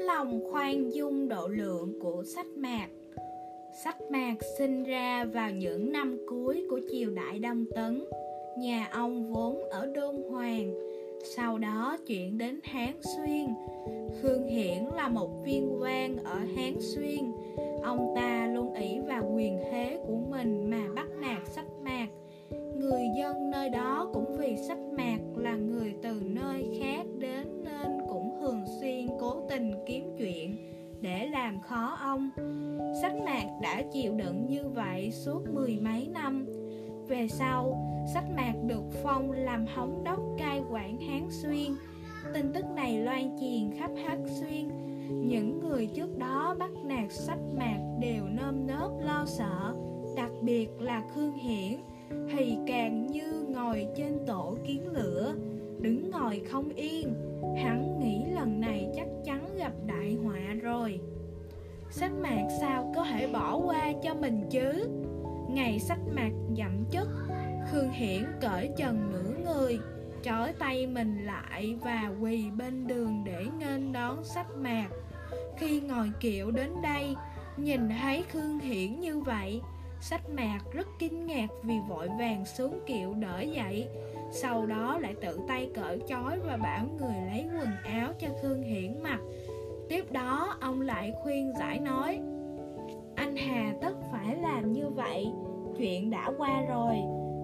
lòng khoan dung độ lượng của sách mạc. Sách mạc sinh ra vào những năm cuối của triều đại đông tấn. Nhà ông vốn ở đôn hoàng. Sau đó chuyển đến hán xuyên. Khương hiển là một viên quan ở hán xuyên. Ông ta luôn ỷ vào quyền thế của mình mà bắt nạt sách mạc. Người dân nơi đó cũng vì sách mạc làm khó ông. Sách mạc đã chịu đựng như vậy suốt mười mấy năm. Về sau, sách mạc được phong làm hống đốc cai quản hán xuyên. Tin tức này loan truyền khắp hán xuyên. Những người trước đó bắt nạt sách mạc đều nơm nớp lo sợ, đặc biệt là khương hiển. Thì càng như ngồi trên tổ kiến lửa, đứng ngồi không yên. Hắn nghĩ lần này chắc chắn gặp đại họa rồi sách mạc sao có thể bỏ qua cho mình chứ? Ngày sách mạc dặm chức khương hiển cởi trần nửa người, trói tay mình lại và quỳ bên đường để nghênh đón sách mạc. Khi ngồi kiệu đến đây, nhìn thấy khương hiển như vậy, sách mạc rất kinh ngạc vì vội vàng xuống kiệu đỡ dậy. Sau đó lại tự tay cởi trói và bảo người lấy quần áo cho khương hiển mặc tiếp đó, ông lại khuyên giải nói, anh hà tất phải làm như vậy. Chuyện đã qua rồi.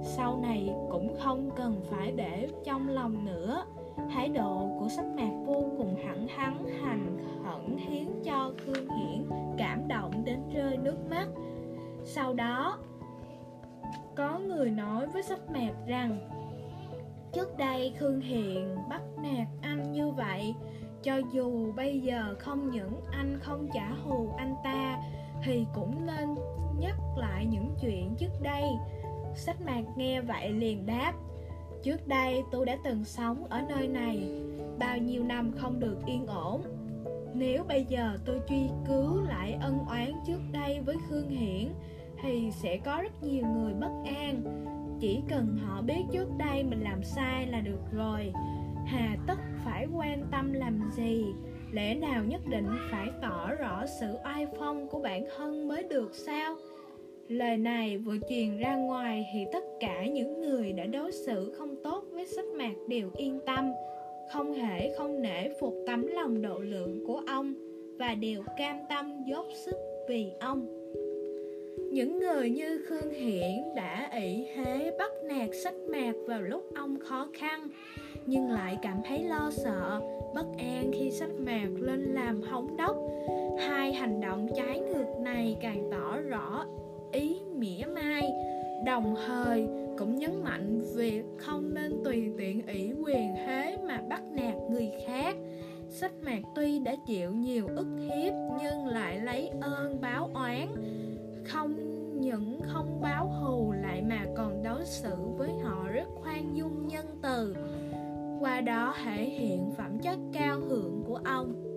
Sau này cũng không cần phải để trong lòng nữa. Thái độ của sách mạc vô cùng thẳng thắn hành khẩn khiến cho khương hiển cảm động đến rơi nước mắt. Sau đó, có người nói với sách mạc rằng, trước đây khương hiền bắt nạt anh như vậy cho dù bây giờ không những anh không trả thù anh ta, thì cũng nên nhắc lại những chuyện trước đây. Sách mạc nghe vậy liền đáp, trước đây tôi đã từng sống ở nơi này, bao nhiêu năm không được yên ổn. Nếu bây giờ tôi truy cứu lại ân oán trước đây với khương hiển, thì sẽ có rất nhiều người bất an. Chỉ cần họ biết trước đây mình làm sai là được rồi hà tất phải quan tâm làm gì? Lẽ nào nhất định phải tỏ rõ sự oai phong của bản thân mới được sao? Lời này vừa truyền ra ngoài thì tất cả những người đã đối xử không tốt với sách mạc đều yên tâm. Không thể không nể phục tấm lòng độ lượng của ông và đều cam tâm dốc sức vì ông. Những người như Khương Hiển đã ỷ hế bắt nạt sách mạc vào lúc ông khó khăn. Nhưng lại cảm thấy lo sợ, bất an khi sách mạc lên làm hống đốc Hai hành động trái ngược này càng tỏ rõ ý mỉa mai Đồng thời cũng nhấn mạnh việc không nên tùy tiện ủy quyền thế mà bắt nạt người khác. Sách mạc tuy đã chịu nhiều ức hiếp nhưng lại lấy ơn báo oán. Không những không báo thù lại mà còn đối xử với họ rất khoan dung nhân từ qua đó thể hiện phẩm chất cao thượng của ông.